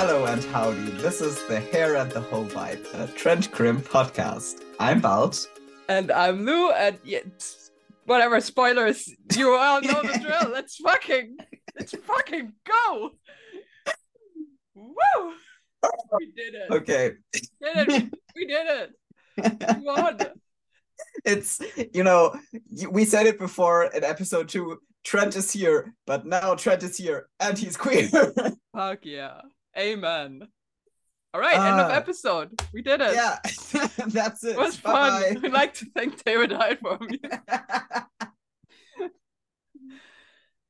Hello and howdy. This is the Hair and the Whole Vibe, a Trent Crimm podcast. I'm Balth. And I'm Lou, and yeah, whatever spoilers, you all know the drill. Let's fucking, let's fucking go. Woo! We did it. Okay. We did it. We did it. We won. It's, you know, we said it before in episode two Trent is here, but now Trent is here and he's queer. Fuck yeah. Amen. All right, end of Ah. episode. We did it. yeah, that's it. It was Bye-bye. fun. We'd like to thank David Hyde for me.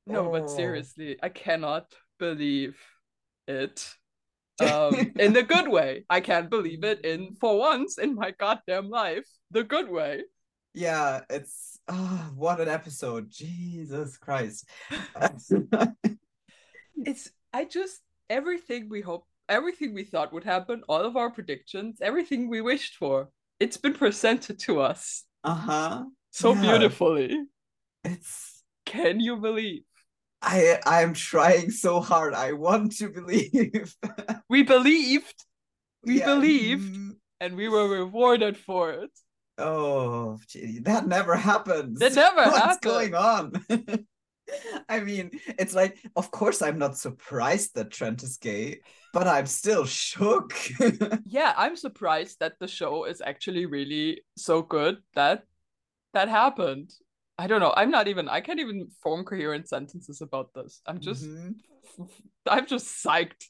No, Oh. but seriously, I cannot believe it. Um, in the good way. I can't believe it in for once in my goddamn life, the good way. yeah, it's ah, what an episode. Jesus Christ. It's I just everything we hope, everything we thought would happen, all of our predictions, everything we wished for, it's been presented to us uh-huh. so Yeah. beautifully. It's Can you believe? I I'm trying so hard. I want to believe. We believed, we Yeah, believed, mm, and we were rewarded for it. Oh, gee, that never happens. That never What's happened. going on? I mean, it's like, of course, I'm not surprised that Trent is gay, but I'm still shook. yeah, I'm surprised that the show is actually really so good that that happened. I don't know. I'm not even I can't even form coherent sentences about this. I'm just Mhm. I'm just psyched.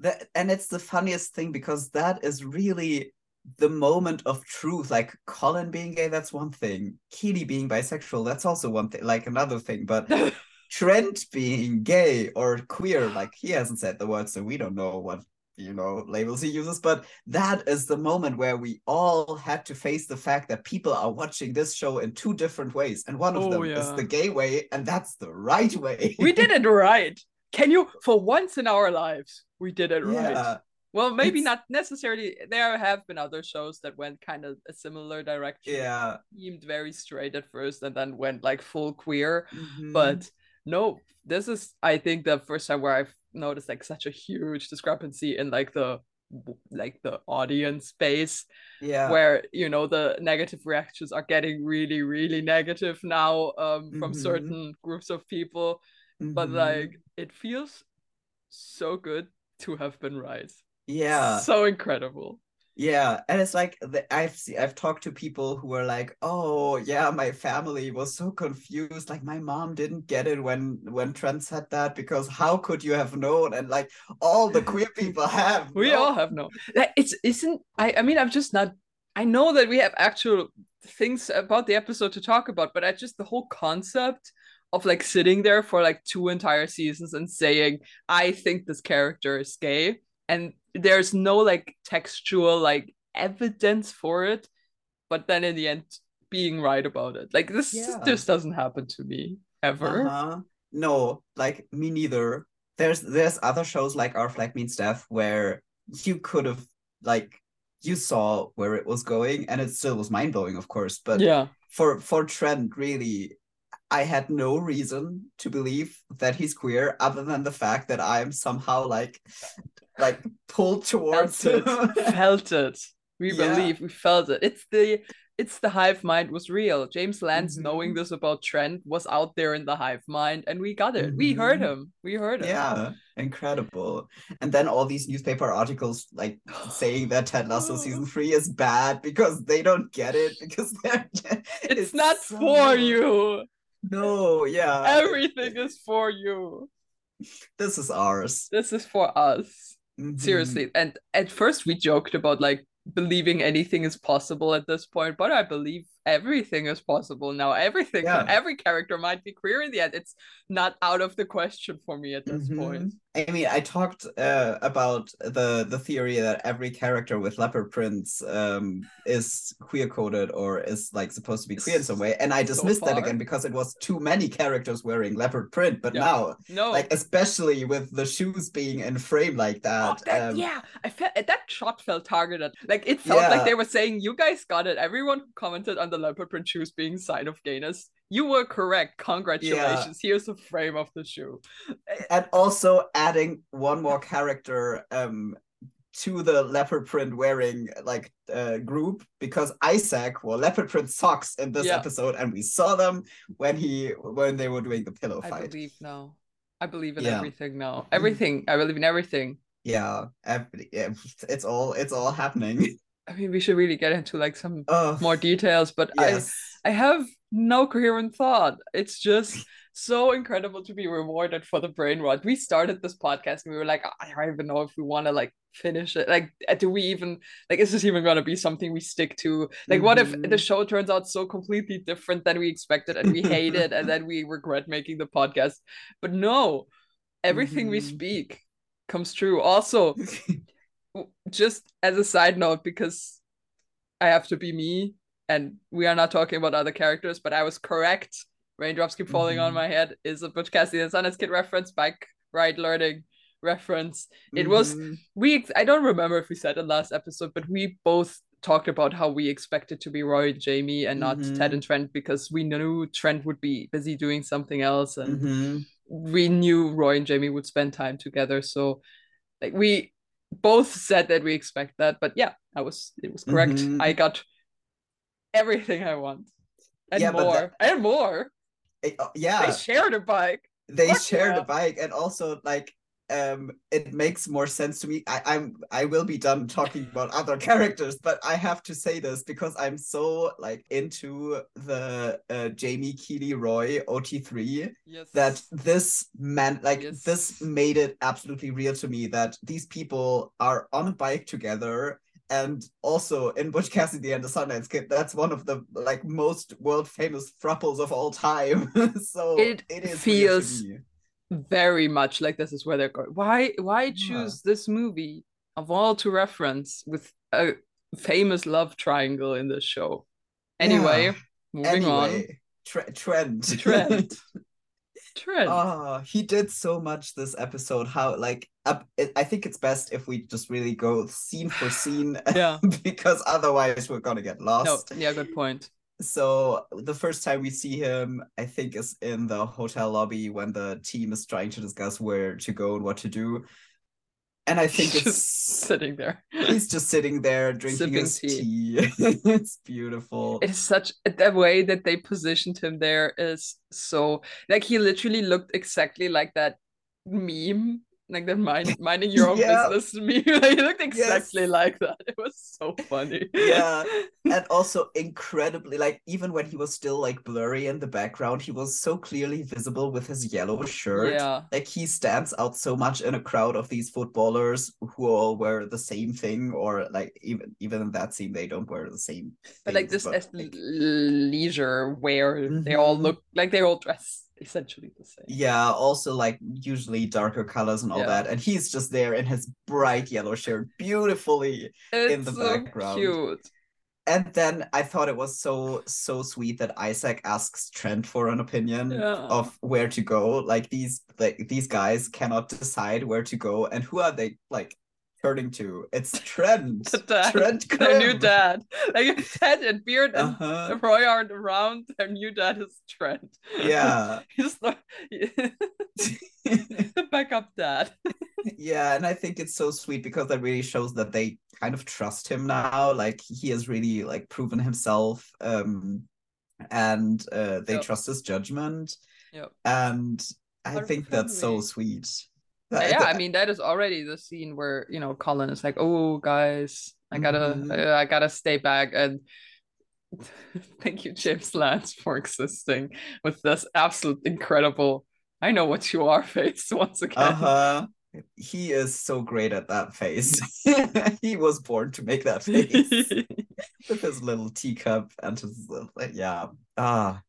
that, and it's the funniest thing because that is really the moment of truth. Like Colin being gay, that's one thing. Keeley being bisexual, that's also one thing, like another thing. But Trent being gay or queer, like he hasn't said the word, so we don't know what you know labels he uses. But that is the moment where we all had to face the fact that people are watching this show in two different ways, and one of Oh, them is the gay way, and that's the right way. we did it right. Can you for once in our lives, we did it right. Well, maybe It's- not necessarily. There have been other shows that went kind of a similar direction. yeah. Seemed very straight at first and then went like full queer. Mhm. but no this is i think the first time where i've noticed like such a huge discrepancy in like the like the audience base yeah, where you know the negative reactions are getting really really negative now um from Mhm. certain groups of people but Mhm. like it feels so good to have been right yeah. so incredible Yeah, and it's like the, I've see, I've talked to people who are like, "Oh, yeah, my family was so confused. Like my mom didn't get it when when Trent said that because how could you have known?" And like all the queer people have. we no- all have known like, it's isn't i i mean i'm just not i know that we have actual things about the episode to talk about but i just the whole concept of like sitting there for like two entire seasons and saying i think this character is gay and there's no like textual like evidence for it but then in the end being right about it like this Yeah. this doesn't happen to me ever Uh-huh. No, like me neither. There's there's other shows like Our Flag Means Death where you could have like you saw where it was going and it still was mind blowing, of course. But yeah for for Trent, really, I had no reason to believe that he's queer other than the fact that I'm somehow like like pulled towards felt him. it felt it. We Yeah. believe we felt it. It's the it's the hive mind was real. James lance Mhm. knowing this about trent was out there in the hive mind and we got it. We heard him. We heard it yeah, incredible. And then all these newspaper articles like saying that Ted Lasso season three is bad because they don't get it because they're it's, not so- for you. No, yeah. everything is for you. This is ours. this is for us Mhm. seriously and at first we joked about like believing anything is possible at this point but i believe everything is possible now everything Yeah. every character might be queer in the end it's not out of the question for me at this Mhm. point I mean, I talked uh, about the the theory that every character with leopard prints um, is queer coded or is like supposed to be queer in some way, and I So dismissed that again because it was too many characters wearing leopard print. But Yeah. now, no like especially with the shoes being in frame like Oh, that, that, um, yeah, I felt that shot felt targeted. Like it felt like they were saying, "You guys got it." Everyone who commented on the leopard print shoes being sign of gayness, you were correct. Congratulations. Yeah. Here's a frame of the shoe. And also adding one more character um to the leopard print wearing like uh, group because Isaac wore leopard print socks in this yeah. episode and we saw them when he when they were doing the pillow fight. I believe now. I believe in yeah. everything now. Everything. I believe in everything. Yeah, every, it's all it's all happening. I mean, we should really get into like some uh, more details, but yes. I I have no coherent thought. It's just so incredible to be rewarded for the brain rot. We started this podcast and we were like, I don't even know if we want to like finish it. Like, uh, do we even like is this even gonna be something we stick to? Like, mm-hmm. what if the mm-hmm. show turns out so completely different than we expected and we hate it and then we regret making the podcast? But no, everything mm-hmm. we speak comes true. Also, just as a side note, because I have to be me and we are not talking about other characters, but I was correct. Raindrops keep falling mm-hmm. on my head is a Butch Cassidy and Sundance Kid reference, bike ride learning reference. It mm-hmm. was we. I don't remember if we said it last episode, but we both talked about how we expected to be Roy and Jamie and not mm-hmm. Ted and Trent because we knew Trent would be busy doing something else and mm-hmm. we knew Roy and Jamie would spend time together. So like we both said that we expect that, but yeah, I was it was correct. Mm-hmm. I got everything I want and yeah, more that, and more. It, uh, yeah, they shared a bike. They Fuck shared yeah. a bike, and also like um it makes more sense to me I, i'm i will be done talking about other characters but i have to say this because i'm so like into the uh, jamie keeley roy ot3 yes. that this meant like yes. this made it absolutely real to me that these people are on a bike together and also in Butch Cassidy and the Sundance Kid, that's one of the like most world famous thruples of all time. so it, it feels very much like this is where they're going. Why why choose yeah. this movie of all to reference with a famous love triangle in this show? Anyway, yeah. moving anyway, on. Tre- trend. Trend. Trent. Oh, he did so much this episode. How like uh, it, I think it's best if we just really go scene for scene. yeah. because otherwise we're gonna get lost. No, yeah, good point. So the first time we see him, I think, is in the hotel lobby when the team is trying to discuss where to go and what to do and I think he's it's sitting there. He's just sitting there drinking Sipping his tea. tea. it's beautiful. It's such the way that they positioned him there is so like he literally looked exactly like that meme like that mind minding your own yeah. business to me. like, he looked exactly yes. like that. It was so funny. Yeah. and also incredibly like even when he was still like blurry in the background, he was so clearly visible with his yellow shirt. Yeah. Like he stands out so much in a crowd of these footballers who all wear the same thing, or like even even in that scene they don't wear the same. But things, like this but, like... leisure wear, mm-hmm. they all mm-hmm. look like they all dress essentially the same. Yeah, also like usually darker colors and all yeah. that. And he's just there in his bright yellow shirt, beautifully it's in the so background. Cute. And then I thought it was so so sweet that Isaac asks Trent for an opinion yeah. of where to go. Like these like these guys cannot decide where to go, and who are they like turning to. It's Trent. dad, Trent Their new dad. Like Ted and Beard and uh-huh. Roy aren't around. Their new dad is Trent. Yeah. He's the, the backup dad. yeah, and I think it's so sweet because that really shows that they kind of trust him now. Like he has really like proven himself. Um and uh they yep. trust his judgment. Yep. And I think that's so sweet yeah, I mean that is already the scene where you know Colin is like, "Oh, guys, I gotta, mm-hmm. uh, I gotta stay back." And thank you, James Lance, for existing with this absolute incredible. I know what you are face once again. Uh huh. He is so great at that face. he was born to make that face with his little teacup and his yeah ah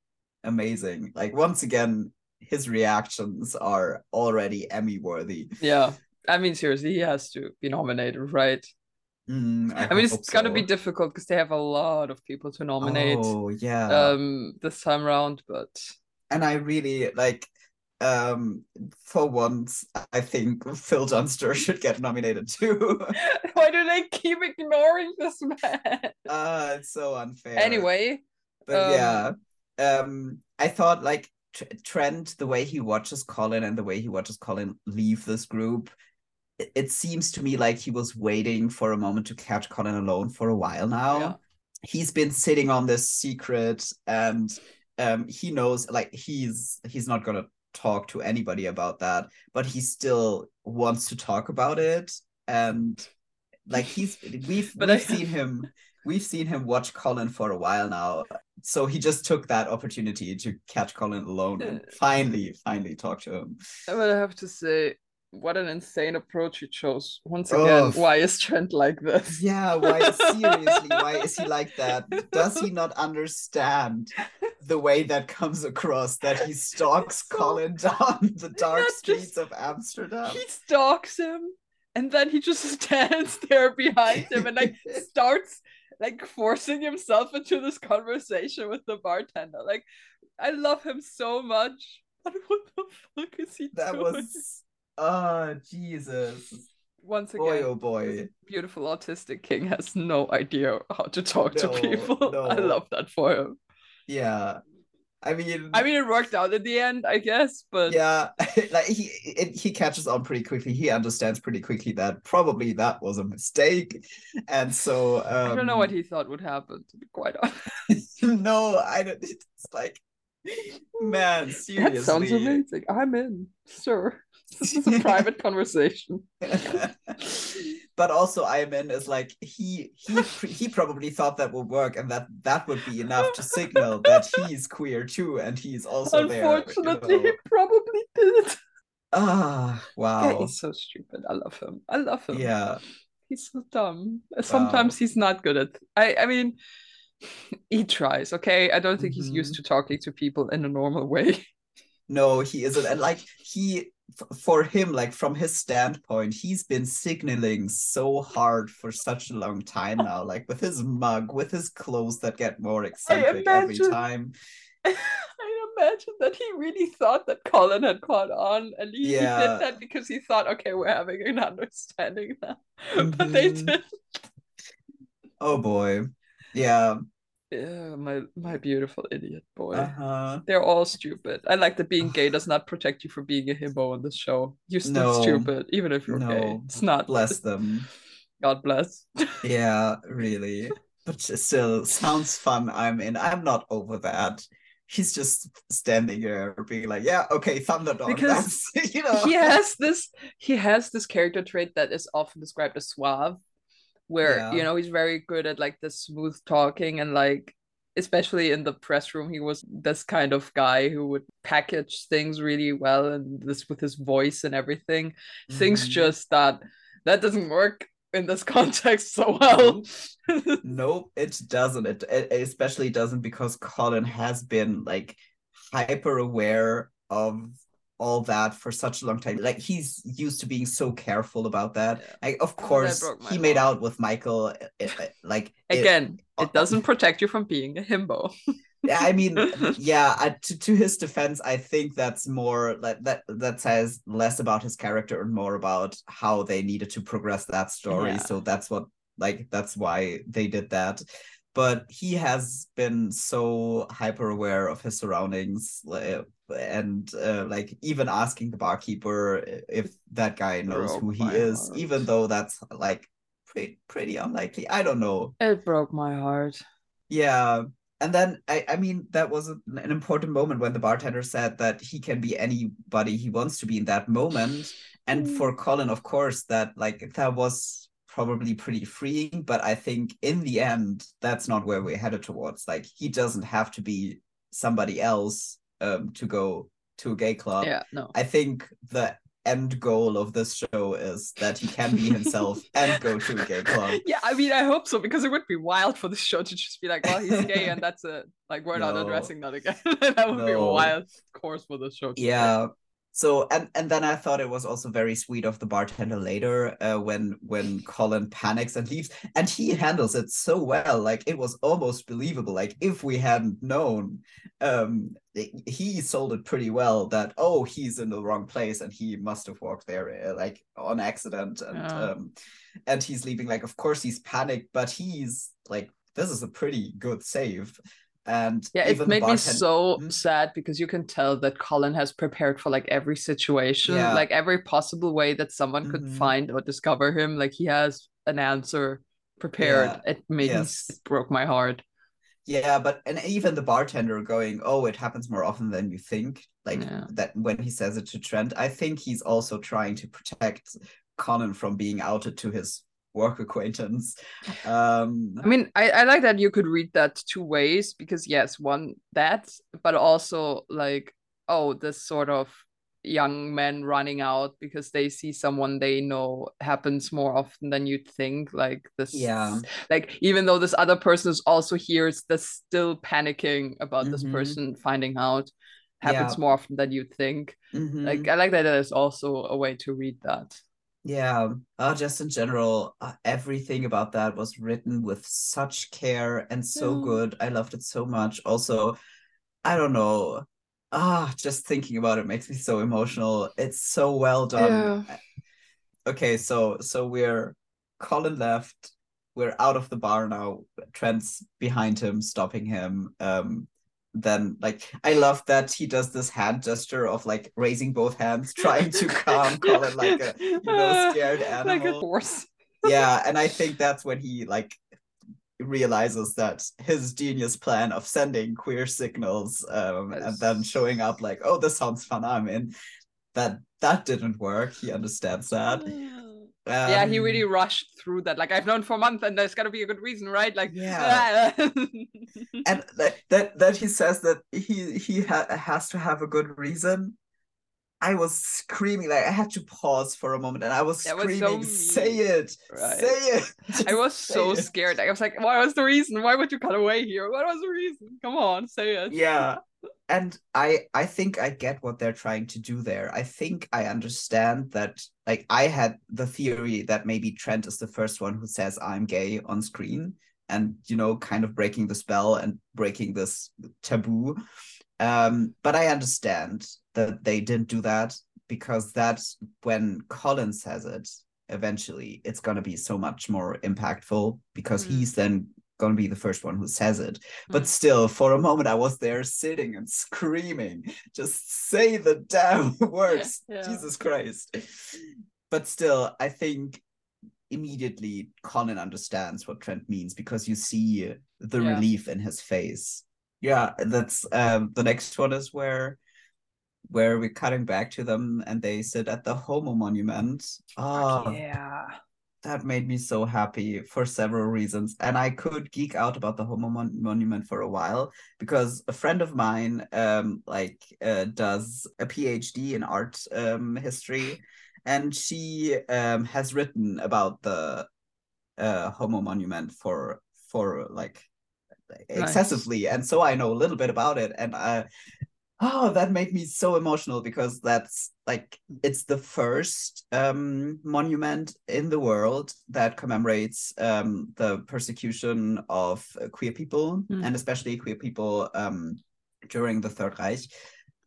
amazing. Like once again, his reactions are already Emmy worthy. Yeah. I mean, seriously, he has to be nominated, right? Mm, I, I, mean, it's so. gonna be difficult because they have a lot of people to nominate. Oh yeah. Um, this time around, but and I really like. Um, for once, I think Phil Dunster should get nominated too. Why do they keep ignoring this man? Uh, it's so unfair. Anyway, but um, yeah, um I thought like Trent, the way he watches Colin and the way he watches Colin leave this group, it, it seems to me like he was waiting for a moment to catch Colin alone for a while now. Yeah. He's been sitting on this secret and um he knows like he's he's not gonna talk to anybody about that, but he still wants to talk about it. And like he's we've But we've I- seen him we've seen him watch Colin for a while now. So he just took that opportunity to catch Colin alone and uh, finally, finally talk to him. I have to say, what an insane approach he chose. Once oh, again, Oh. why is Trent like this? Yeah, why seriously? Why is he like that? Does he not understand the way that comes across that he stalks So- Colin down the dark streets just- of Amsterdam? He stalks him, and then he just stands there behind him and like starts like forcing himself into this conversation with the bartender. Like, I love him so much. But what the fuck is he That doing? was oh Jesus. Once again, Boy oh boy. beautiful autistic king has no idea how to talk No, to people. I love that for him. Yeah. I mean I mean, it worked out in the end, I guess, but yeah like he it, he catches on pretty quickly he understands pretty quickly that probably that was a mistake and so um, I don't know what he thought would happen, to be quite honest. no i don't it's like man seriously That sounds amazing. I'm in, sure. This is a private conversation. But also Iron is like he he he probably thought that would work and that that would be enough to signal that he's queer too and he's also there you Unfortunately, know. he probably did. ah Yeah, wow he's so stupid. I love him. I love him. yeah He's so dumb. Sometimes he's not good at I I mean he tries, okay? I don't think he's used Mhm. to talking to people in a normal way. No, he isn't. And like he for him, like from his standpoint, he's been signaling so hard for such a long time now, like with his mug, with his clothes that get more eccentric every time. I imagine that he really thought that Colin had caught on, and he, he did that because he thought, okay, we're having an understanding now. but they Mhm. did. Oh boy. Yeah. Yeah, my my beautiful idiot boy. Uh-huh. They're all stupid. I like that being gay does not protect you from being a himbo on this show. You're still No. stupid, even if you're gay. No. It's not. Bless them. God bless. Yeah, really. But still sounds fun. I'm in. I'm not over that. He's just standing there being like, yeah, okay, Thunderdog. Because you know. he has this he has this character trait that is often described as suave where Yeah. you know he's very good at like the smooth talking and like especially in the press room he was this kind of guy who would package things really well and this with his voice and everything things Mhm. just that that doesn't work in this context so well Nope, it doesn't. It, it especially doesn't because Colin has been like hyper aware of all that for such a long time. Like he's used to being so careful about that. Yeah. Like of course broke my he made out with Michael. uh, uh, like again uh, it doesn't protect you from being a himbo yeah, I mean, yeah. I, to to his defense, I think that's more like that. That says less about his character and more about how they needed to progress that story. Yeah. So that's what, like, that's why they did that. But he has been so hyper aware of his surroundings, like, and uh, like even asking the barkeeper if that guy knows who he is, heart. even though that's like pretty pretty unlikely. I don't know. it broke my heart Yeah. And then I, I mean that was an, an important moment when the bartender said that he can be anybody he wants to be in that moment. And Mm. for Colin, of course, that like that was probably pretty freeing, but I think in the end, that's not where we're headed towards. Like he doesn't have to be somebody else um to go to a gay club. yeah no I think the end goal of this show is that he can be himself and go to a gay club. Yeah, I mean, I hope so because it would be wild for the show to just be like, "Well, he's gay, and that's it." Like, we're not addressing that again. that would be a wild course for the show. yeah so and and then i thought it was also very sweet of the bartender later uh, when when colin panics and leaves and he handles it so well like it was almost believable like if we hadn't known um he sold it pretty well that oh he's in the wrong place and he must have walked there uh, like on accident. And um and he's leaving like of course he's panicked but he's like this is a pretty good save and yeah it made me so Mhm. sad because you can tell that colin has prepared for like every situation Yeah. like every possible way that someone could Mhm. find or discover him like he has an answer prepared Yeah, it made me it broke my heart Yeah, but and even the bartender going, "Oh, it happens more often than you think." Like Yeah. that when he says it to Trent, I think he's also trying to protect Colin from being outed to his work acquaintance. Um, I mean, I, I like that you could read that two ways because yes, one that, but also like, oh, this sort of young men running out because they see someone they know happens more often than you'd think. Like this Yeah. like even though this other person is also here, it's that's still panicking about this Mhm. person finding out happens Yeah. more often than you'd think. mhm. Like I like that there's also a way to read that. Yeah, uh, just in general, uh, everything about that was written with such care and so Yeah. good. I loved it so much. Also, I don't know. Ah, just thinking about it makes me so emotional. It's so well done. Okay, so so we're Colin left. We're out of the bar now. Trent's behind him, stopping him. Um, then like I love that he does this hand gesture of like raising both hands, trying to calm Colin like a you know scared animal like a horse. yeah, and I think that's when he like realizes that his genius plan of sending queer signals um and then showing up like, oh, this sounds fun, I'm in. That that didn't work. He understands that. Yeah, he Um, really rushed through that. Like I've known for a month, and there's gotta be a good reason, right? Like Yeah. and that that that he says that he he ha- has to have a good reason. I was screaming like I had to pause for a moment, and I was That was so screaming, "Say it, Right. say it!" I was so scared. Like, I was like, what was the reason? Why would you cut away here? What was the reason? Come on, say it. yeah and i i think i get what they're trying to do there i think i understand that like i had the theory that maybe trent is the first one who says i'm gay on screen and you know kind of breaking the spell and breaking this taboo um but i understand that they didn't do that because that's when colin says it eventually it's going to be so much more impactful because Mm. he's then going to be the first one who says it but Mm. still for a moment i was there sitting and screaming just say the damn words Yeah. jesus christ but still i think immediately colin understands what trent means because you see the Yeah. relief in his face yeah that's um the next one is where where we're cutting back to them and they sit at the homo monument oh Yeah. That made me so happy for several reasons. And i could geek out about the homo mon- monument for a while because a friend of mine um like uh, does a phd in art um history. And she um has written about the uh homo monument for for like excessively. And so i know a little bit about it. And uh oh that made me so emotional because that's like it's the first um monument in the world that commemorates um the persecution of queer people Mm. and especially queer people um during the third reich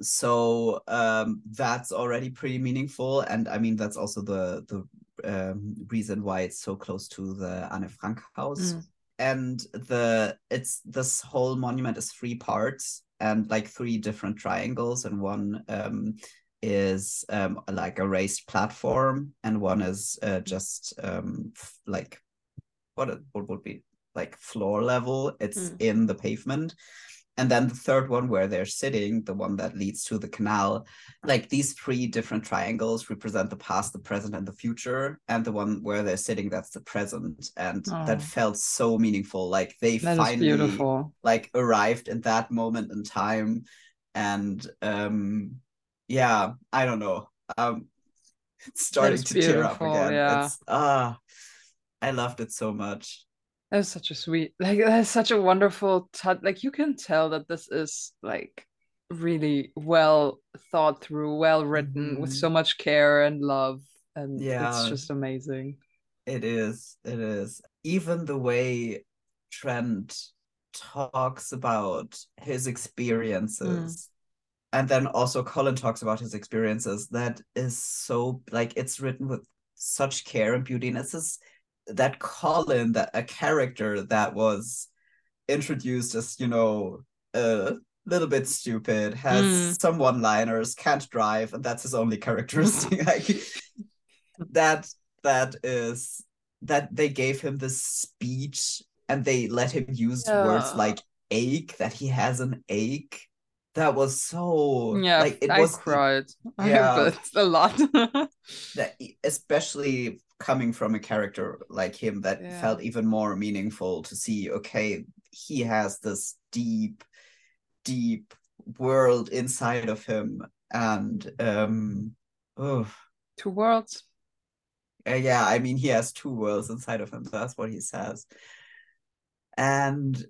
so um that's already pretty meaningful and i mean that's also the the um, reason why it's so close to the anne frank house Mm. and the it's this whole monument is three parts and like three different triangles and one um is um like a raised platform and one is uh, just um f- like what it, what would be like floor level it's Mm. in the pavement and then the third one where they're sitting the one that leads to the canal like these three different triangles represent the past the present and the future. And the one where they're sitting that's the present. And Oh. that felt so meaningful. Like they That finally like arrived in that moment in time. And um yeah i don't know. Um starting to tear up again. yeah. it's ah i loved it so much That is such a sweet, like that is such a wonderful touch. Like you can tell that this is like really well thought through, well written, with Mhm. so much care and love, and Yeah. it's just amazing. It is. It is. Even the way Trent talks about his experiences. And then also Colin talks about his experiences. That is so like it's written with such care and beauty. And it's this that Colin, that a character that was introduced as, you know, a little bit stupid, has Mm. some one-liners, can't drive, and that's his only characteristic. like that that is that they gave him this speech and they let him use words like ache, that he has an ache. That was so Yeah, like it I was cried. Yeah. but a lot. that especially coming from a character like him that Yeah. felt even more meaningful to see okay he has this deep deep world inside of him and um oh Two worlds. uh, yeah i mean he has two worlds inside of him so that's what he says and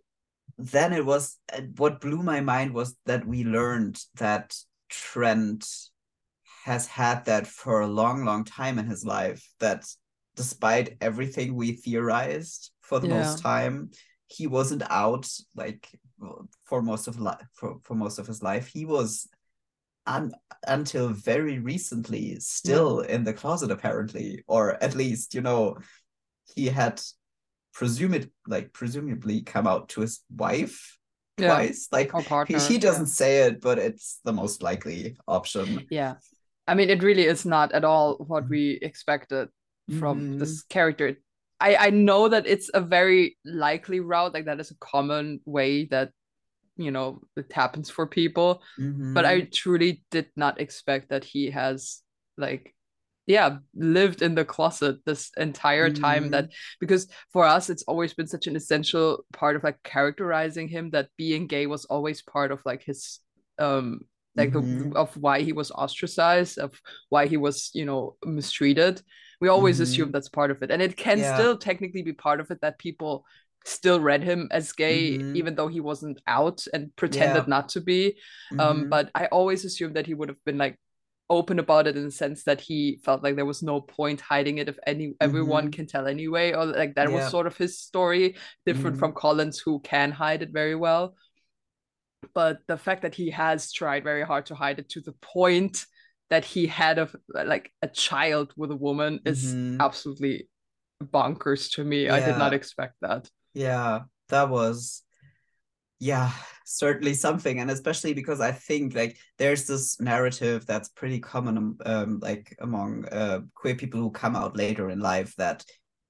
then it was uh, what blew my mind was that we learned that trent has had that for a long long time in his life that despite everything we theorized for the Yeah. most time he wasn't out like for most of life for, for most of his life. He was un- until very recently still in the closet apparently or at least you know he had presumed like presumably come out to his wife Yeah. twice. Like Or he, he doesn't say it but it's the most likely option. Yeah. I mean, it really is not at all what mm. we expected from Mhm. this character. I I know that it's a very likely route, like that is a common way that you know it happens for people. But I truly did not expect that he has like yeah lived in the closet this entire time that because for us it's always been such an essential part of like characterizing him that being gay was always part of like his um like the, Mhm. of why he was ostracized of why he was you know mistreated we always Mhm. assume that's part of it and it can Yeah. still technically be part of it that people still read him as gay Mhm. even though he wasn't out and pretended Yeah. not to be um Mhm. but i always assumed that he would have been like open about it in the sense that he felt like there was no point hiding it if any everyone Mhm. can tell anyway or like that was sort of his story different Mhm. from collins who can hide it very well but the fact that he has tried very hard to hide it to the point that he had a like a child with a woman is Mhm. absolutely bonkers to me. I did not expect that. Yeah that was yeah certainly something. And especially because i think like there's this narrative that's pretty common um, um like among uh queer people who come out later in life that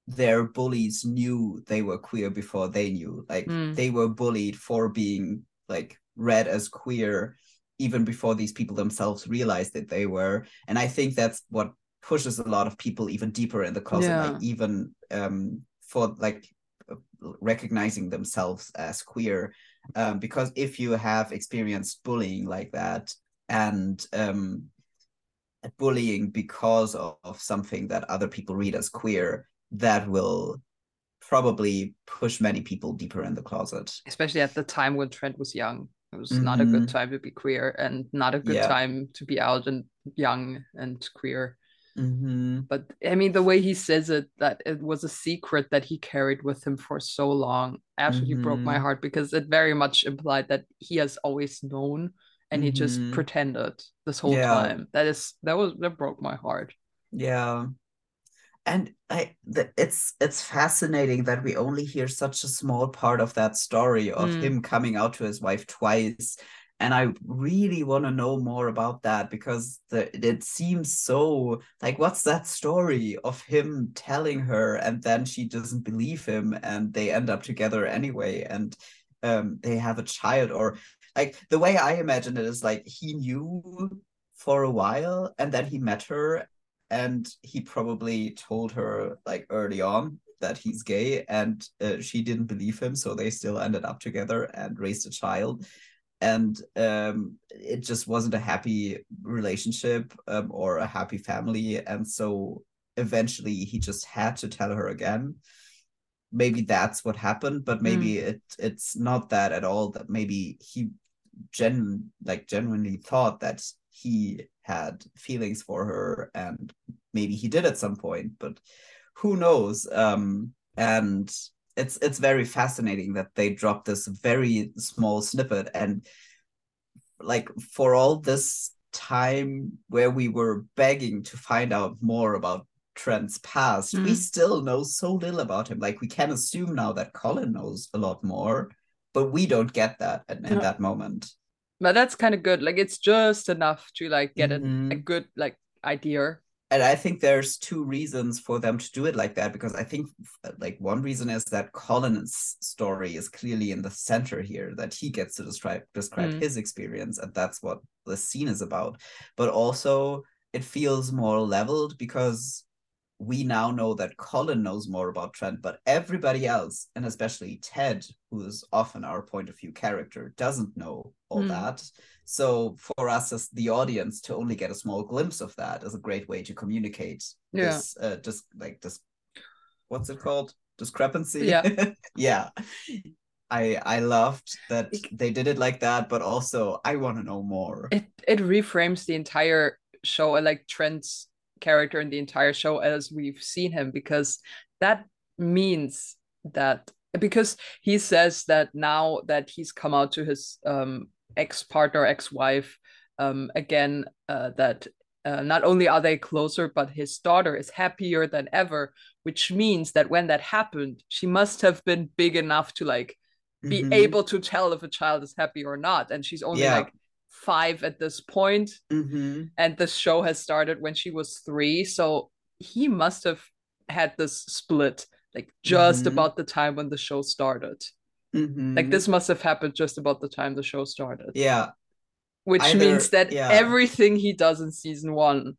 their bullies knew they were queer before they knew. Like Mm. they were bullied for being like read as queer even before these people themselves realized that they were. And i think that's what pushes a lot of people even deeper in the closet Yeah. like even um for like recognizing themselves as queer. Um because if you have experienced bullying like that and um bullying because of, of something that other people read as queer that will probably push many people deeper in the closet. Especially at the time when trent was young it was not a good Mhm. time to be queer and not a good Yeah. time to be out and young and queer hmm but i mean the way he says it that it was a secret that he carried with him for so long absolutely broke my Mhm. heart because it very much implied that he has always known and he just Mhm. pretended this whole Yeah. time that is that was that broke my heart Yeah. And I the, it's it's fascinating that we only hear such a small part of that story of Mm. him coming out to his wife twice. And I really want to know more about that because the, it seems so like what's that story of him telling her and then she doesn't believe him and they end up together anyway and um they have a child or like the way I imagine it is like he knew for a while and then he met her and he probably told her like early on that he's gay and uh, she didn't believe him so they still ended up together and raised a child. And um, it just wasn't a happy relationship um, or a happy family. And so eventually he just had to tell her again. Maybe that's what happened but maybe it it's not that at all that maybe he gen like genuinely thought that he had feelings for her and maybe he did at some point but who knows um and it's it's very fascinating that they dropped this very small snippet and like for all this time where we were begging to find out more about Trent's past, we Mm. still know so little about him. Like we can assume now that Colin knows a lot more, but we don't get that in, in that moment but that's kind of good like it's just enough to like get mm-hmm. a, a good like idea and I think there's two reasons for them to do it like that because I think like one reason is that Colin's story is clearly in the center here that he gets to describe describe mm. his experience and that's what the scene is about but also it feels more leveled because we now know that Colin knows more about Trent, but everybody else, and especially Ted, who is often our point of view character, doesn't know all mm. that. So for us as the audience to only get a small glimpse of that is a great way to communicate yeah. this uh, just like this what's it called? Discrepancy. Yeah. yeah. I I loved that they did it like that, but also I want to know more. It it reframes the entire show, like Trent's character in the entire show as we've seen him because that means that because he says that now that he's come out to his um, ex-partner ex-wife um, again uh, that uh, not only are they closer but his daughter is happier than ever which means that when that happened she must have been big enough to like be mm-hmm. able to tell if a child is happy or not and she's only yeah. like five at this point. Mm-hmm. and the show has started when she was three so he must have had this split like just mm-hmm. about the time when the show started mm-hmm. like this must have happened just about the time the show started yeah which Either, means that yeah. everything he does in season one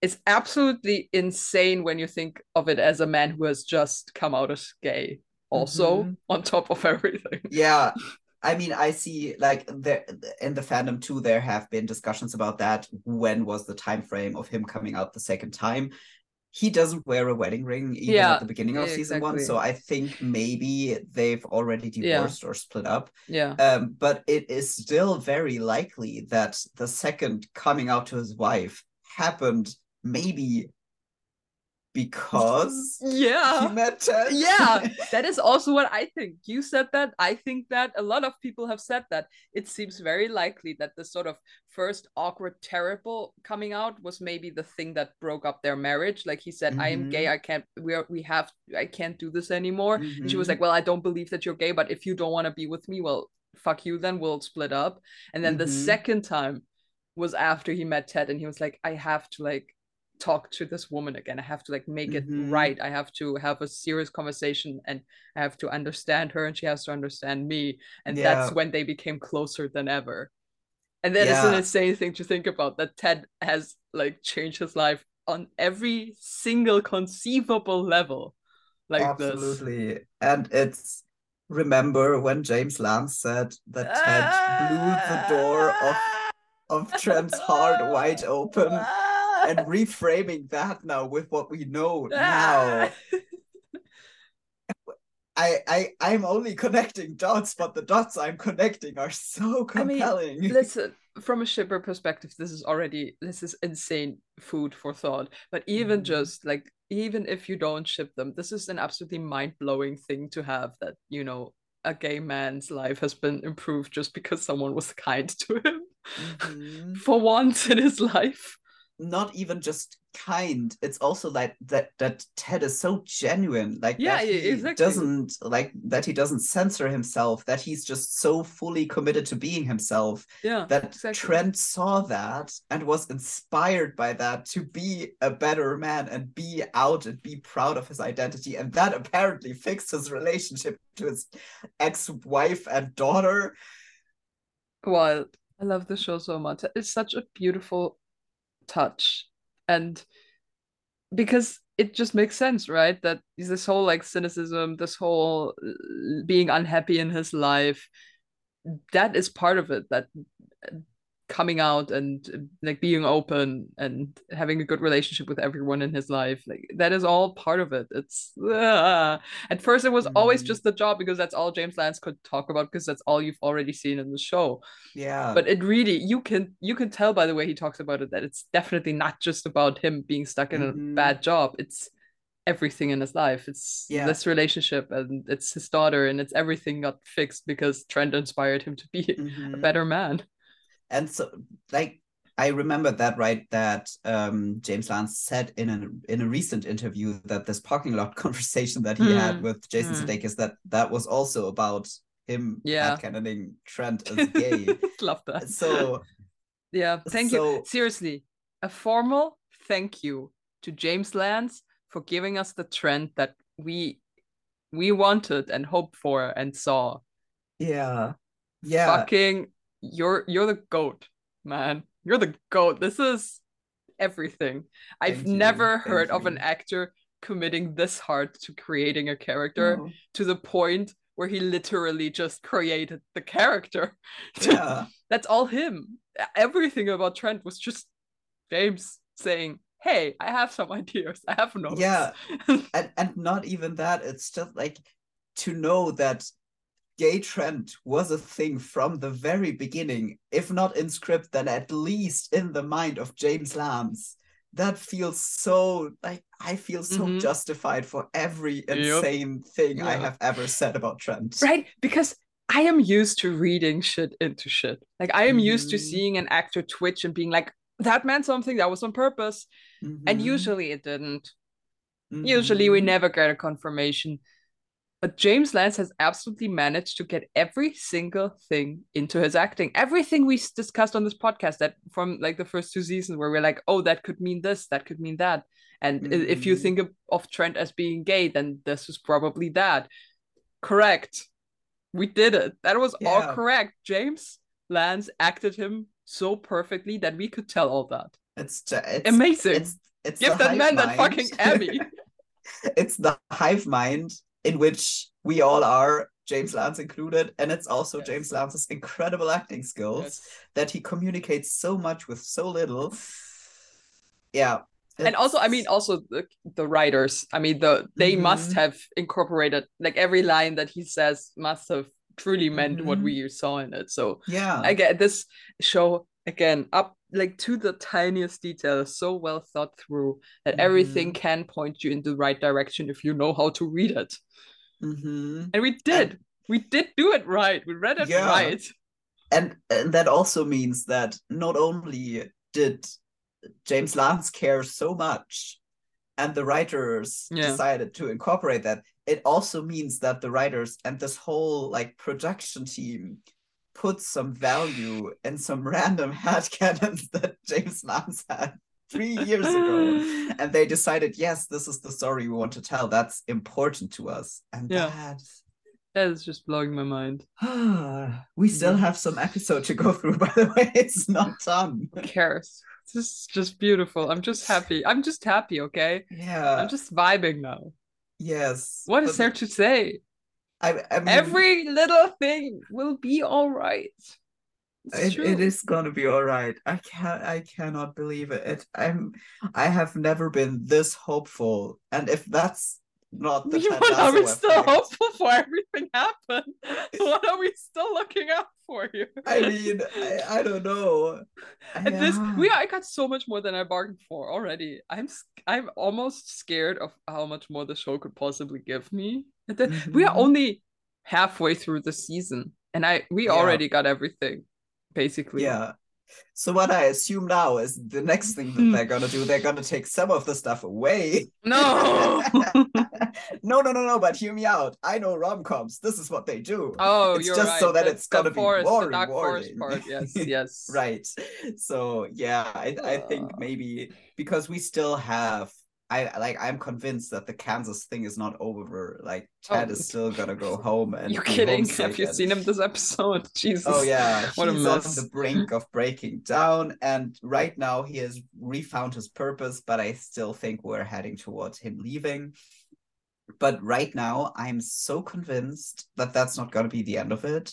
is absolutely insane when you think of it as a man who has just come out as gay also mm-hmm. on top of everything yeah I mean, I see like there in the fandom too. There have been discussions about that. When was the time frame of him coming out the second time? He doesn't wear a wedding ring even yeah, at the beginning of yeah, season exactly. one, so I think maybe they've already divorced yeah. or split up. Yeah. Um, but it is still very likely that the second coming out to his wife happened maybe because yeah he met Ted. yeah that is also what i think you said that i think that a lot of people have said that it seems very likely that the sort of first awkward terrible coming out was maybe the thing that broke up their marriage like he said mm-hmm. i am gay mm-hmm. i can't we are we have i can't do this anymore mm-hmm. and she was mm-hmm. like well i don't believe that you're gay but if you don't want to be with me well fuck you then we'll split up and then mm-hmm. the second time was after he met ted and he was like i have to like talk to this woman again i have to like make mm-hmm. it right i have to have a serious conversation and i have to understand her and she has to understand me and yeah. that's when they became closer than ever and that yeah. is an insane thing to think about that ted has like changed his life on every single conceivable level like absolutely this. and it's remember when james lance said that ted blew the door of of trent's heart wide open and reframing that now with what we know now. I, I I'm only connecting dots, but the dots I'm connecting are so compelling. I mean, listen, from a shipper perspective, this is already this is insane food for thought. But even mm. just like even if you don't ship them, this is an absolutely mind blowing thing to have that you know a gay man's life has been improved just because someone was kind to him mm-hmm. for once in his life not even just kind it's also like that that ted is so genuine like yeah that he exactly. doesn't like that he doesn't censor himself that he's just so fully committed to being himself yeah that exactly. trent saw that and was inspired by that to be a better man and be out and be proud of his identity and that apparently fixed his relationship to his ex-wife and daughter wild i love the show so much it's such a beautiful touch. And because it just makes sense right? That this whole like cynicism this whole uh, being unhappy in his life that is part of it that coming out and like being open and having a good relationship with everyone in his life like that is all part of it it's uh, at first it was mm. always just the job because that's all james lance could talk about because that's all you've already seen in the show yeah but it really you can you can tell by the way he talks about it that it's definitely not just about him being stuck in mm-hmm. a bad job it's everything in his life. It's yeah. this relationship and it's his daughter and it's everything got fixed because Trent inspired him to be mm-hmm. a better man and so like I remember that right that um, James Lance said in a in a recent interview that this parking lot conversation that he mm. had with Jason mm. Sudeikis that that was also about him Yeah. headcanoning Trent as gay. Love that. so Yeah, thank you. Seriously, a formal thank you to James Lance for giving us the trend that we we wanted and hoped for and saw. yeah. Yeah. Fucking you're you're the goat, man. You're the goat. This is everything. I've you, never thank heard of an actor committing this hard to creating a character No. to the point where he literally just created the character. Yeah. That's all him. Everything about Trent was just James saying, "Hey, I have some ideas. I have notes." Yeah. and and not even that it's just like to know that gay Trent was a thing from the very beginning if not in script then at least in the mind of james lance that feels so like i feel so Mhm. justified for every insane thing i have ever said about trent right? Because I am used to reading shit into shit. Like I am used to Mhm. seeing an actor twitch and being like, "That meant something. That was on purpose." And Mhm, usually it didn't. Usually we mhm. never get a confirmation. But James Lance has absolutely managed to get every single thing into his acting. Everything we discussed on this podcast that from like the first two seasons where we're like, oh, that could mean this, that could mean that. And i- if you Mhm. think of, of Trent as being gay, then this is probably that. Correct. We did it. That was all correct. James Lance acted him so perfectly that we could tell all that. it's, it's Amazing. it's it's Give that man that fucking Emmy. it's the hive mind in which we all are, James Lance included, and it's also Yes. James Lance's incredible acting skills Yes. that he communicates so much with so little. Yeah. and also i mean also the, the writers i mean the they must Mhm. have incorporated like every line that he says must have truly meant what Mhm. we saw in it so yeah. i get this show again up like to the tiniest detail so well thought through that everything Mhm. can point you in the right direction if you know how to read it Mhm. and we did we did do it right we read it Yeah. right and and that also means that not only did James Lance care so much and the writers Yeah. decided to incorporate that it also means that the writers and this whole like production team put some value in some random headcanons that James Lance had three years ago and they decided yes this is the story we want to tell that's important to us and Yeah. that that is just blowing my mind we still have some episode to go through, by the way. It's not done. who cares this is just beautiful i'm just happy i'm just happy okay Yeah. i'm just vibing now yes. What is there to say? I, I mean, Every little thing will be all right. It, it is gonna be all right. I can't. I cannot believe it. it. I'm. I have never been this hopeful, and if that's not the what are we still effect, hopeful for everything happen? What are we still looking out for you I mean, I, I don't know. At this, we I got so much more than I bargained for already. I'm i'm almost scared of how much more the show could possibly give me. The- We are Mhm. only halfway through the season, and I we Yeah. already got everything, basically. Yeah. So what I assume now is the next thing that they're gonna do, they're gonna take some of the stuff away. No. no, no, no, no, but hear me out. I know rom-coms. This is what they do. Oh, It's you're just right. so that it's gonna be forest, more the dark forest rewarding. part. Yes, yes. right. So yeah, I, I think Uh. maybe because we still have I like I'm convinced that the Kansas thing is not over. Like Ted Oh. is still gonna go home and You're kidding? Have you and- seen him this episode? Jesus. Oh yeah, What a he's on the brink of breaking down, and right now he has refound his purpose. But I still think we're heading towards him leaving. But right now, I'm so convinced that that's not going to be the end of it.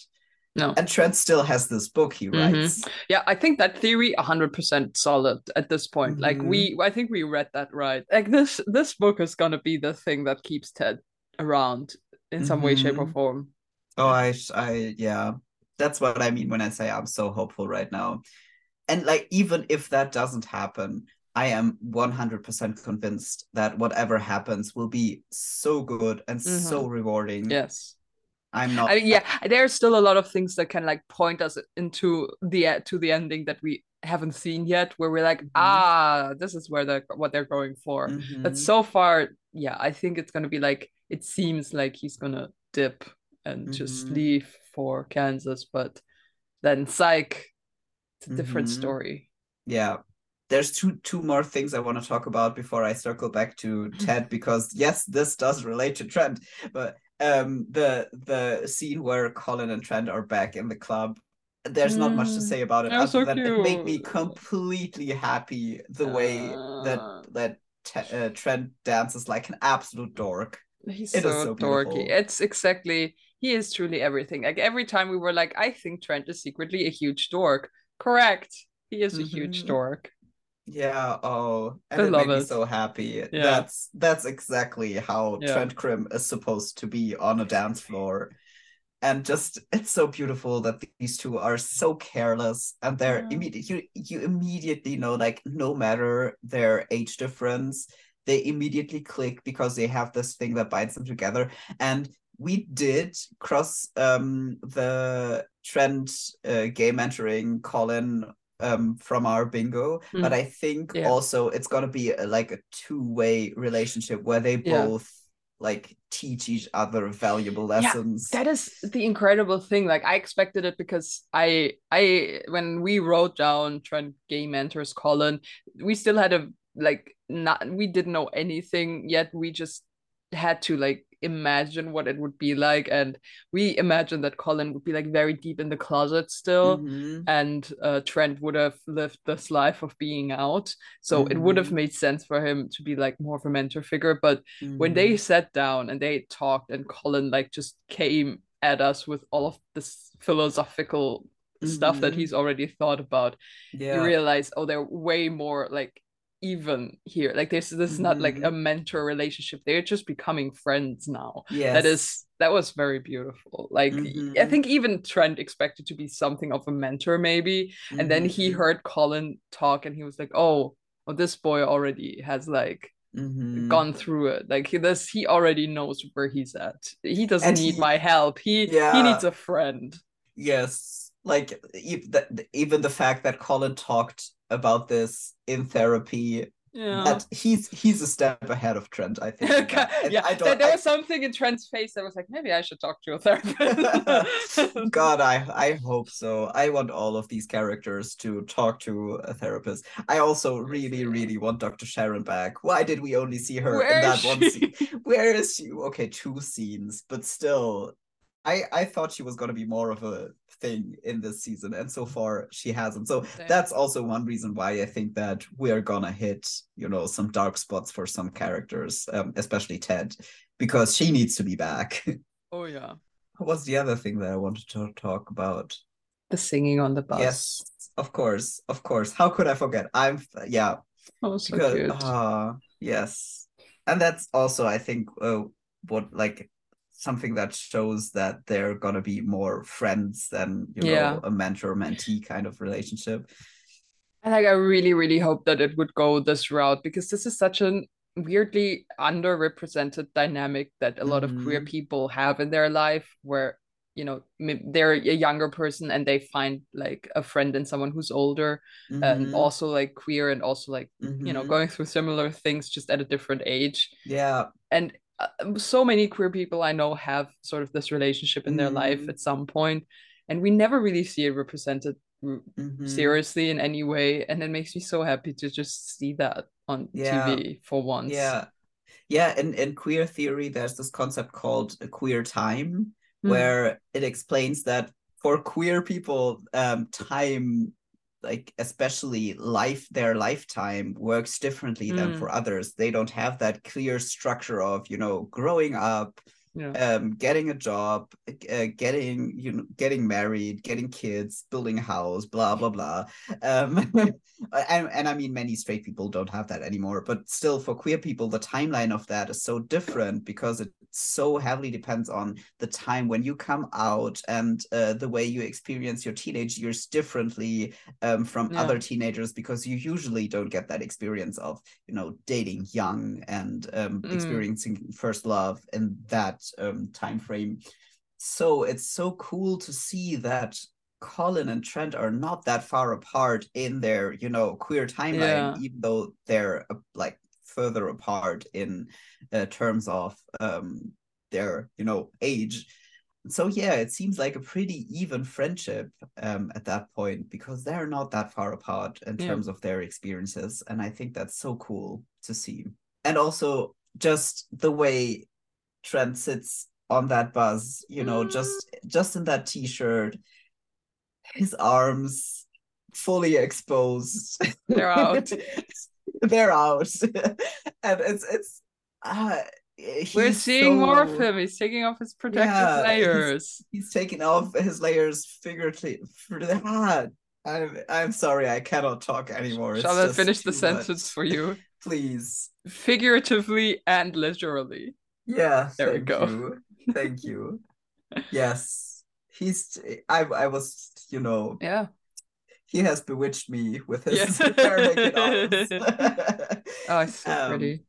No. And Trent still has this book he Mhm. writes. Yeah, I think that theory 100% solid at this point. Like Mm-hmm. we I think we read that right. Like this this book is going to be the thing that keeps Ted around in some way shape or Mhm. form. Oh, I, I, yeah, that's what I mean when I say I'm so hopeful right now. And like, even if that doesn't happen, I am 100% convinced that whatever happens will be so good and so rewarding. Yes. I'm not. I mean, yeah, there's still a lot of things that can like point us into the to the ending that we haven't seen yet, where we're like, Mhm. ah, this is where they're what they're going for. But Mhm. so far, yeah, I think it's gonna be like it seems like he's gonna dip and mm-hmm. just leave for Kansas. But then psych, it's a different mm-hmm. story. Yeah. There's two two more things I want to talk about before I circle back to Ted because yes, this does relate to Trent, but um the the scene where Colin and Trent are back in the club there's not much to mm. say about it other so than cute. it made me completely happy the way that uh. that uh, Trent dances like an absolute dork. He's it so, so dorky. It's exactly he is truly everything. Like every time we were like, I think Trent is secretly a huge dork. Correct. He is mm-hmm. a huge mm-hmm. dork. Yeah, oh, and I it made it. me so happy. Yeah. That's that's exactly how yeah. Trent Crimm is supposed to be on a dance floor and just it's so beautiful that these two are so careless and they're yeah. immediate you you immediately know like no matter their age difference they immediately click because they have this thing that binds them together and we did cross um the Trent uh, gay mentoring colin um from our bingo mm. but i think yeah. also it's going to be a, like a two-way relationship where they both like teach each other valuable lessons. Yeah, that is the incredible thing. Like I expected it because I I when we wrote down Trent Gay Mentors Colin, we still had a like not we didn't know anything yet. We just had to like imagine what it would be like and we imagined that colin would be like very deep in the closet still mm-hmm. and uh, trent would have lived this life of being out so mm-hmm. it would have mm-hmm. made sense for him to be like more of a mentor figure but mm-hmm. when they mm-hmm. sat down and they talked and colin like just came at us with all of this philosophical stuff that mm-hmm. he's already thought about yeah. you realize oh they're way more like even here like this this is mm-hmm. not like a mm-hmm. mentor relationship they're just becoming friends now yeah that is that was very beautiful like mm-hmm. i think even trent expected to be something of a mentor maybe mm-hmm. and then he mm-hmm. heard colin talk and he was like oh oh this boy already has like mm-hmm. gone through it like he this he already knows where he's at he doesn't and need he, my help he yeah. he needs a friend yes like even even the fact that colin talked about this in therapy yeah. That he's he's a step ahead of Trent, I think. yeah, I there, there was something in Trent's face that was like, maybe I should talk to a therapist. God, I I hope so. I want all of these characters to talk to a therapist. I also really, really want Dr. Sharon back. Why did we only see her Where in that one scene? Where is she? Okay, two scenes, but still, I I thought she was gonna be more of a thing in this season, and so far she hasn't. So Same. that's also one reason why I think that we're gonna hit you know some dark spots for some characters, um, especially Ted, because she needs to be back. Oh yeah. What's the other thing that I wanted to talk about? The singing on the bus. Yes, of course, of course. How could I forget? I'm yeah. Oh, so because, cute. Uh, yes, and that's also I think uh, what like something that shows that they're gonna be more friends than you yeah. know a mentor mentee kind of relationship. And like I really, really hope that it would go this route because this is such an weirdly underrepresented dynamic that a lot mm-hmm. of queer mm-hmm. people have in their life where you know they're a younger person and they find like a friend in someone who's older mm-hmm. and also like queer and also like mm-hmm. you know mm-hmm. going through similar things just at a different age yeah and so many queer people I know have sort of this relationship in their life mm-hmm. at some point, and we never really see it represented mm-hmm. seriously in any way. And it makes me so happy to just see that on yeah. TV for once. Yeah. Yeah, in, in queer theory, there's this concept called a queer time, mm. where it explains that for queer people, um, time like especially life their lifetime works differently mm. than for others they don't have that clear structure of you know growing up yeah. um, getting a job, uh, getting you know, getting married, getting kids, building a house, blah blah blah. Um, and, and I mean, many straight people don't have that anymore. But still, for queer people, the timeline of that is so different because it so heavily depends on the time when you come out and uh, the way you experience your teenage years differently um, from yeah. other teenagers because you usually don't get that experience of you know dating young and um, mm. experiencing first love in that um, time frame. So it's so cool to see that Colin and Trent are not that far apart in their, you know, queer timeline, yeah. even though they're uh, like further apart in uh, terms of um, their, you know, age. so yeah, it seems like a pretty even friendship um, at that point because they're not that far apart in Yeah. terms of their experiences, and I think that's so cool to see. And also just the way Trent sits on that bus, you know, Mm. just just in that t-shirt, his arms fully exposed. They're out. They're out, and it's it's. Uh, We're he's seeing more of him. He's taking off his protective Yeah, layers. he's taking off his layers figuratively. Ah, I'm I'm sorry, I cannot talk anymore. It's Shall I finish the much. sentence for you? please? Figuratively and literally. Yeah, There we thank go. you. Thank you. yes, he's. I I was, you know, Yeah. he has bewitched me with his Yes. Oh, it's so Um, pretty.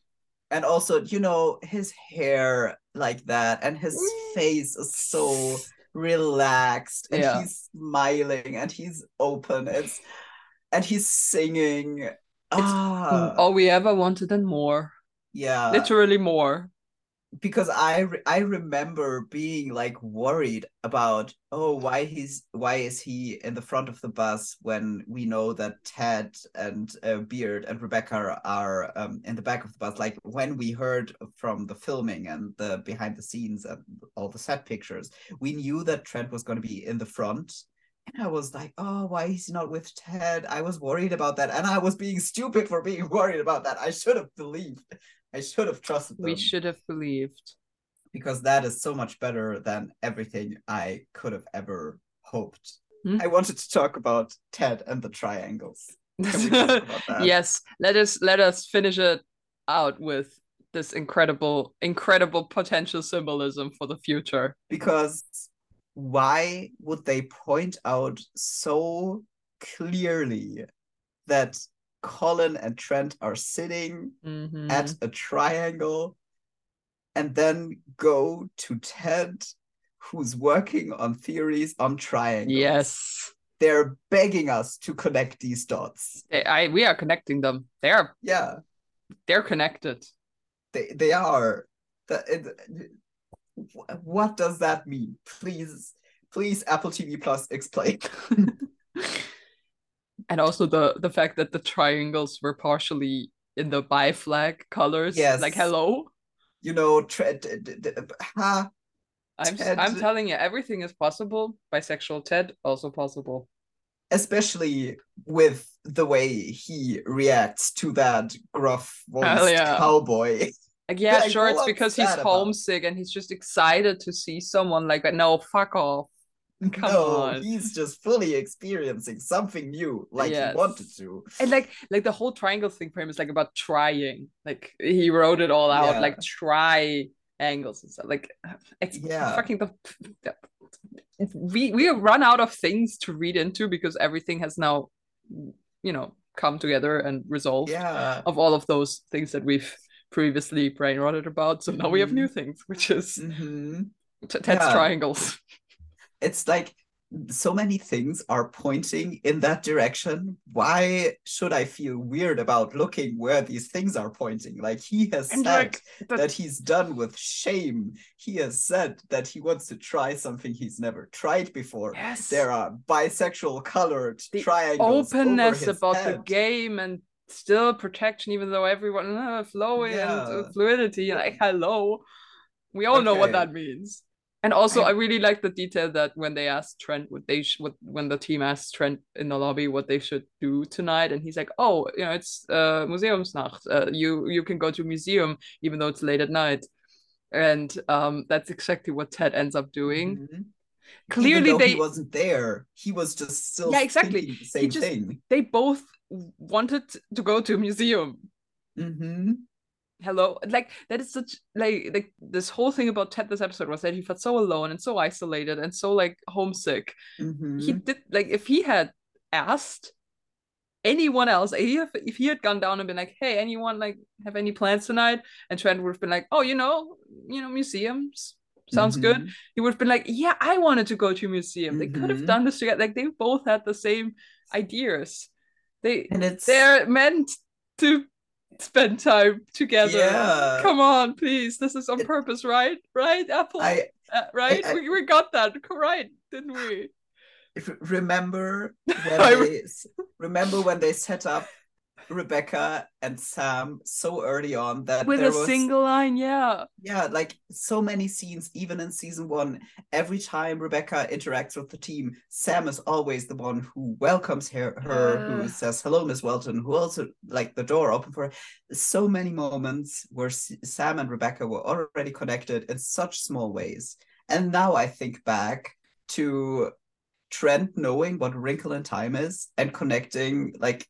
and also, you know, his hair like that, and his face is so relaxed, and Yeah. he's smiling, and he's open. It's and he's singing. ah, All we ever wanted and more. yeah. Literally more. Because I re- I remember being like worried about oh why he's why is he in the front of the bus when we know that Ted and uh, Beard and Rebecca are, um, in the back of the bus? Like when we heard from the filming and the behind the scenes and all the set pictures we knew that Trent was going to be in the front. And I was like oh why is he not with Ted? I was worried about that. And I was being stupid for being worried about that. I should have believed I should have trusted them We should have believed. because that is so much better than everything I could have ever hoped. Hmm? I wanted to talk about Ted and the triangles. Can we talk about that? yes, let us let us finish it out with this incredible, incredible potential symbolism for the future. Because why would they point out so clearly that Colin and Trent are sitting Mhm. at a triangle and then go to Ted, who's working on theories on triangles? yes, They're begging us to connect these dots. They- I we are connecting them. They are Yeah, they're connected. they they are. That it, what does that mean? Please, please, Apple TV Plus, explain. and also the the fact that the triangles were partially in the bi flag colors. Yes. like hello. you know, tre- d- d- d- ha, I'm Ted- I'm telling you, everything is possible. Bisexual Ted also possible. especially with the way he reacts to that gruff voiced yeah. cowboy. Like, yeah, Like, sure, it's because he's that about? homesick and he's just excited to see someone like that. No, fuck off. Come no, on. he's just fully experiencing something new, like Yes. he wanted to. And like like the whole triangle thing for him is like about trying. Like he wrote it all out, Yeah. like try angles and stuff. Like it's Yeah. fucking the, we we run out of things to read into because everything has now you know come together and resolved Yeah. of all of those things that we've previously brain rotted about. So now we have Mhm. new things, which is hmm T- Ted's Yeah. triangles. It's like so many things are pointing in that direction. Why should I feel weird about looking where these things are pointing? Like he has And said like the- that he's done with shame. He has said that he wants to try something he's never tried before. yes, There are bisexual colored The triangles. openness about the game and still protection, even though everyone uh, flow and uh, fluidity. Like hello, we all know what that means. And also, I- I really like the detail that when they asked Trent what they sh- what when the team asked Trent in the lobby what they should do tonight, and he's like, "Oh, you know, it's uh, Museumsnacht. Uh, you you can go to a museum even though it's late at night." And um, that's exactly what Ted ends up doing. Mhm. Clearly, they he wasn't there. He was just still Yeah, exactly. the same just- thing. they both wanted to go to a museum. hmm hello like that is such like like this whole thing about ted this episode was that he felt so alone and so isolated and so like homesick. Hmm he did like if he had asked anyone else if, if he had gone down and been like hey anyone like have any plans tonight? and trent would have been like oh you know you know museums. Sounds good. Mhm. he would have been like yeah i wanted to go to a museum. They could have Mhm. done this together. Like they both had the same ideas. They And it's they're meant to spend time together. Yeah. Come on, please. This is on purpose, right? Right, Apple? I Uh, right? I- we, we got that right, didn't we? if- remember when I- they remember when they set up Rebecca and Sam so early on that With a was single line, yeah. yeah like so many scenes even in season one every time rebecca interacts with the team sam is always the one who welcomes her, her Yeah. who says hello miss welton who also like the door open for her so many moments where S- sam and rebecca were already connected in such small ways and now i think back to trent knowing what wrinkle in time is and connecting like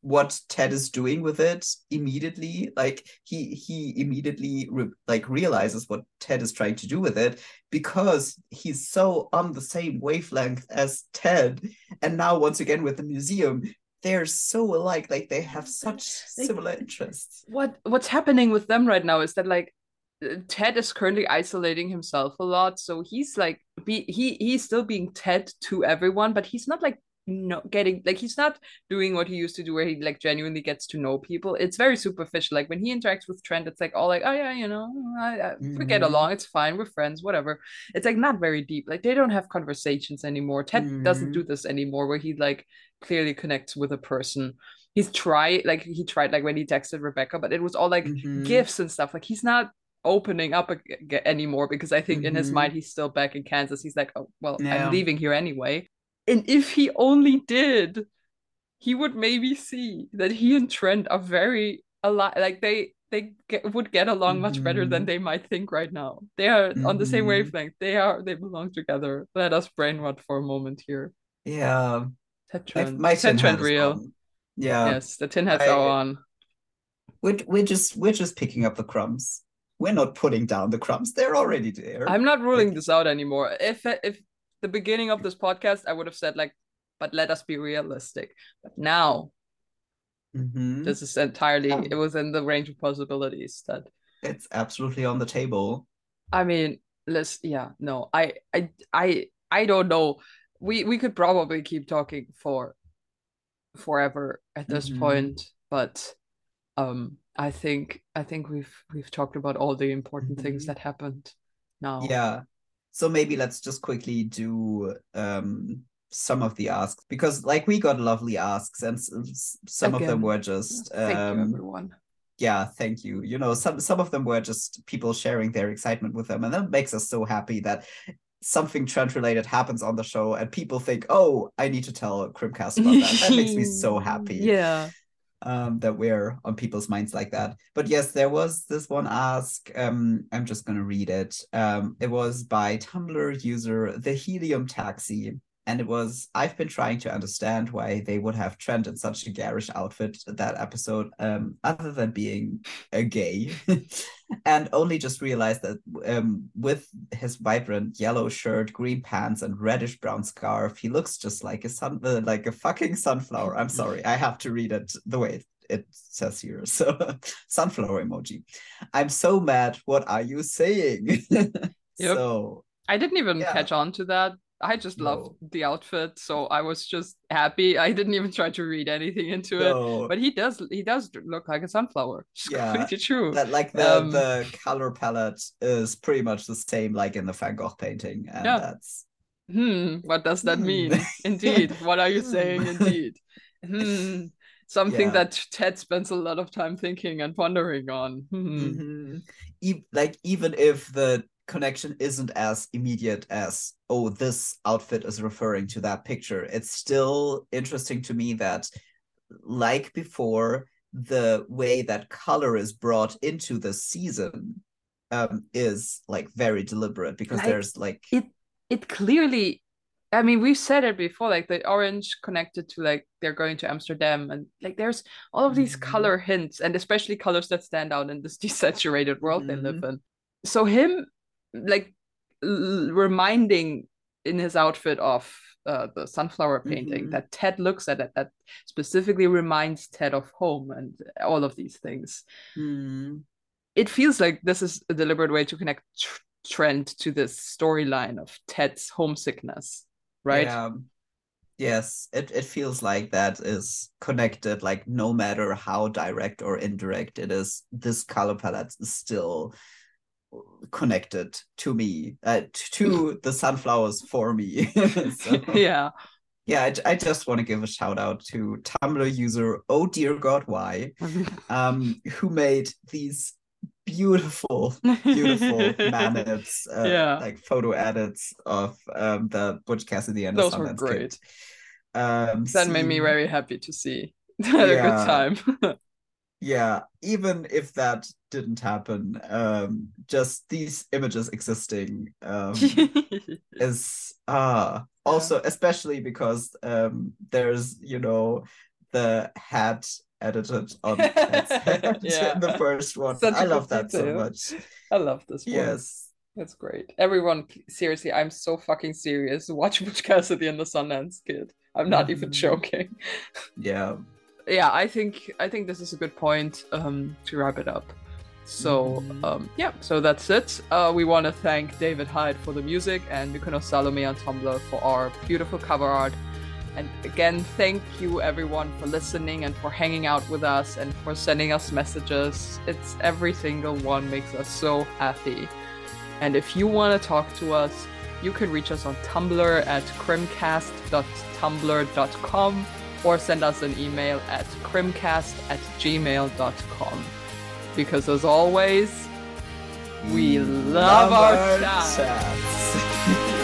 what Ted is doing with it immediately. Like he he immediately re- like realizes what Ted is trying to do with it because he's so on the same wavelength as Ted. And now once again with the museum, they're so alike. Like they have such Like- similar interests. What what's happening with them right now is that like Ted is currently isolating himself a lot, so he's like be he he's still being Ted to everyone, but he's not like no getting like he's not doing what he used to do where he like genuinely gets to know people. It's very superficial. Like when he interacts with Trent, it's like all like oh yeah you know I, I, we get Mhm. along, it's fine, we're friends, whatever. It's like not very deep. Like they don't have conversations anymore. Ted doesn't Mhm. do this anymore where he like clearly connects with a person. He's tried like he tried like when he texted Rebecca, but it was all like Mhm. gifts and stuff. Like he's not opening up anymore because I think in his Mhm. mind he's still back in Kansas. He's like, oh well, Yeah. I'm leaving here anyway. And if he only did, he would maybe see that he and Trent are very alike. Like they they get, would get along much better than Mhm. they might think right now. They are on the same Mhm. wavelength. They are they belong together. Let us brain rot for a moment here. Yeah. Ted Trent, my Ted Trent real. Yeah. Yes, the tin hats I- are on. We're, we're just we're just picking up the crumbs. We're not putting down the crumbs. They're already there. I'm not ruling Like- this out anymore. If if the beginning of this podcast, I would have said like, but let us be realistic. But now Mhm. this is entirely Yeah. it was in the range of possibilities that It's absolutely on the table. I mean, let's yeah, no, I I I I don't know. We we could probably keep talking for forever at this Mhm. point, but um I think I think we've we've talked about all the important things Mhm. that happened now. Yeah. So maybe let's just quickly do um some of the asks because like we got lovely asks and some of them were just Thank you, um everyone. yeah, thank you. You know, some some of them were just people sharing their excitement with them and that makes us so happy that something Trent related happens on the show and people think, "Oh, I need to tell Crimmcast about that." That makes me so happy. Yeah. Um, that we're on people's minds like that. But yes, there was this one ask. Um, I'm just gonna read it. Um, it was by Tumblr user the Helium Taxi, and it was I've been trying to understand why they would have Trent in such a garish outfit that episode, um, other than being a gay, and only just realized that um, with his vibrant yellow shirt, green pants, and reddish brown scarf, he looks just like a sun, uh, like a fucking sunflower. I'm sorry, I have to read it the way it says here. So, sunflower emoji. I'm so mad. What are you saying? So I didn't even Yeah. catch on to that. I just loved No. the outfit, so I was just happy. I didn't even try to read anything into it. But he does he does look like a sunflower. It's Yeah, completely true. that like the um, the color palette is pretty much the same like in the Van Gogh painting, and Yeah. that's Hmm, what does that Hmm. mean? Indeed. What are you saying? Indeed. Hmm. Something Yeah. that Ted spends a lot of time thinking and pondering on. Hmm. Mhm. E- like even if the connection isn't as immediate as oh this outfit is referring to that picture it's still interesting to me that like before the way that color is brought into the season um is like very deliberate because Like, there's like it it clearly I mean we've said it before like the orange connected to like they're going to Amsterdam and like there's all of these Mhm. color hints and especially colors that stand out in this desaturated world they live Mhm. in so him like l- reminding in his outfit of uh, the sunflower painting Mhm. that Ted looks at it that specifically reminds Ted of home and all of these things hmm, it feels like this is a deliberate way to connect tr- Trent to this storyline of Ted's homesickness, right? yeah Yes, it, it feels like that is connected, like no matter how direct or indirect it is, this color palette is still connected to me, uh, to the sunflowers for me. so, yeah. Yeah, I, I just want to give a shout out to Tumblr user Oh Dear God Why, um, who made these beautiful, beautiful manips, uh, yeah. like photo edits of um, the Butch Cassidy and those were great. Um, that made me very happy to see. had yeah. a good time. Yeah, even if that didn't happen, um, just these images existing um, is uh also especially because um there's you know the hat edited on yeah. the first one. Such I love that so much. I love this one. Yes. That's great. Everyone, seriously, I'm so fucking serious. Watch Butch Cassidy and the Sundance Kid. I'm not mm. even mm-hmm. joking. Yeah. Yeah, I think I think this is a good point um, to wrap it up. So mm. um, yeah, so that's it. Uh, we want to thank David Hyde for the music and Mykonos Salome on Tumblr for our beautiful cover art and again, thank you everyone for listening and for hanging out with us and for sending us messages. It's every single one makes us so happy. And if you want to talk to us, you can reach us on Tumblr at crimmcast.tumblr.com or send us an email at crimmcast at gmail.com. Because as always, we love, love our, our chats.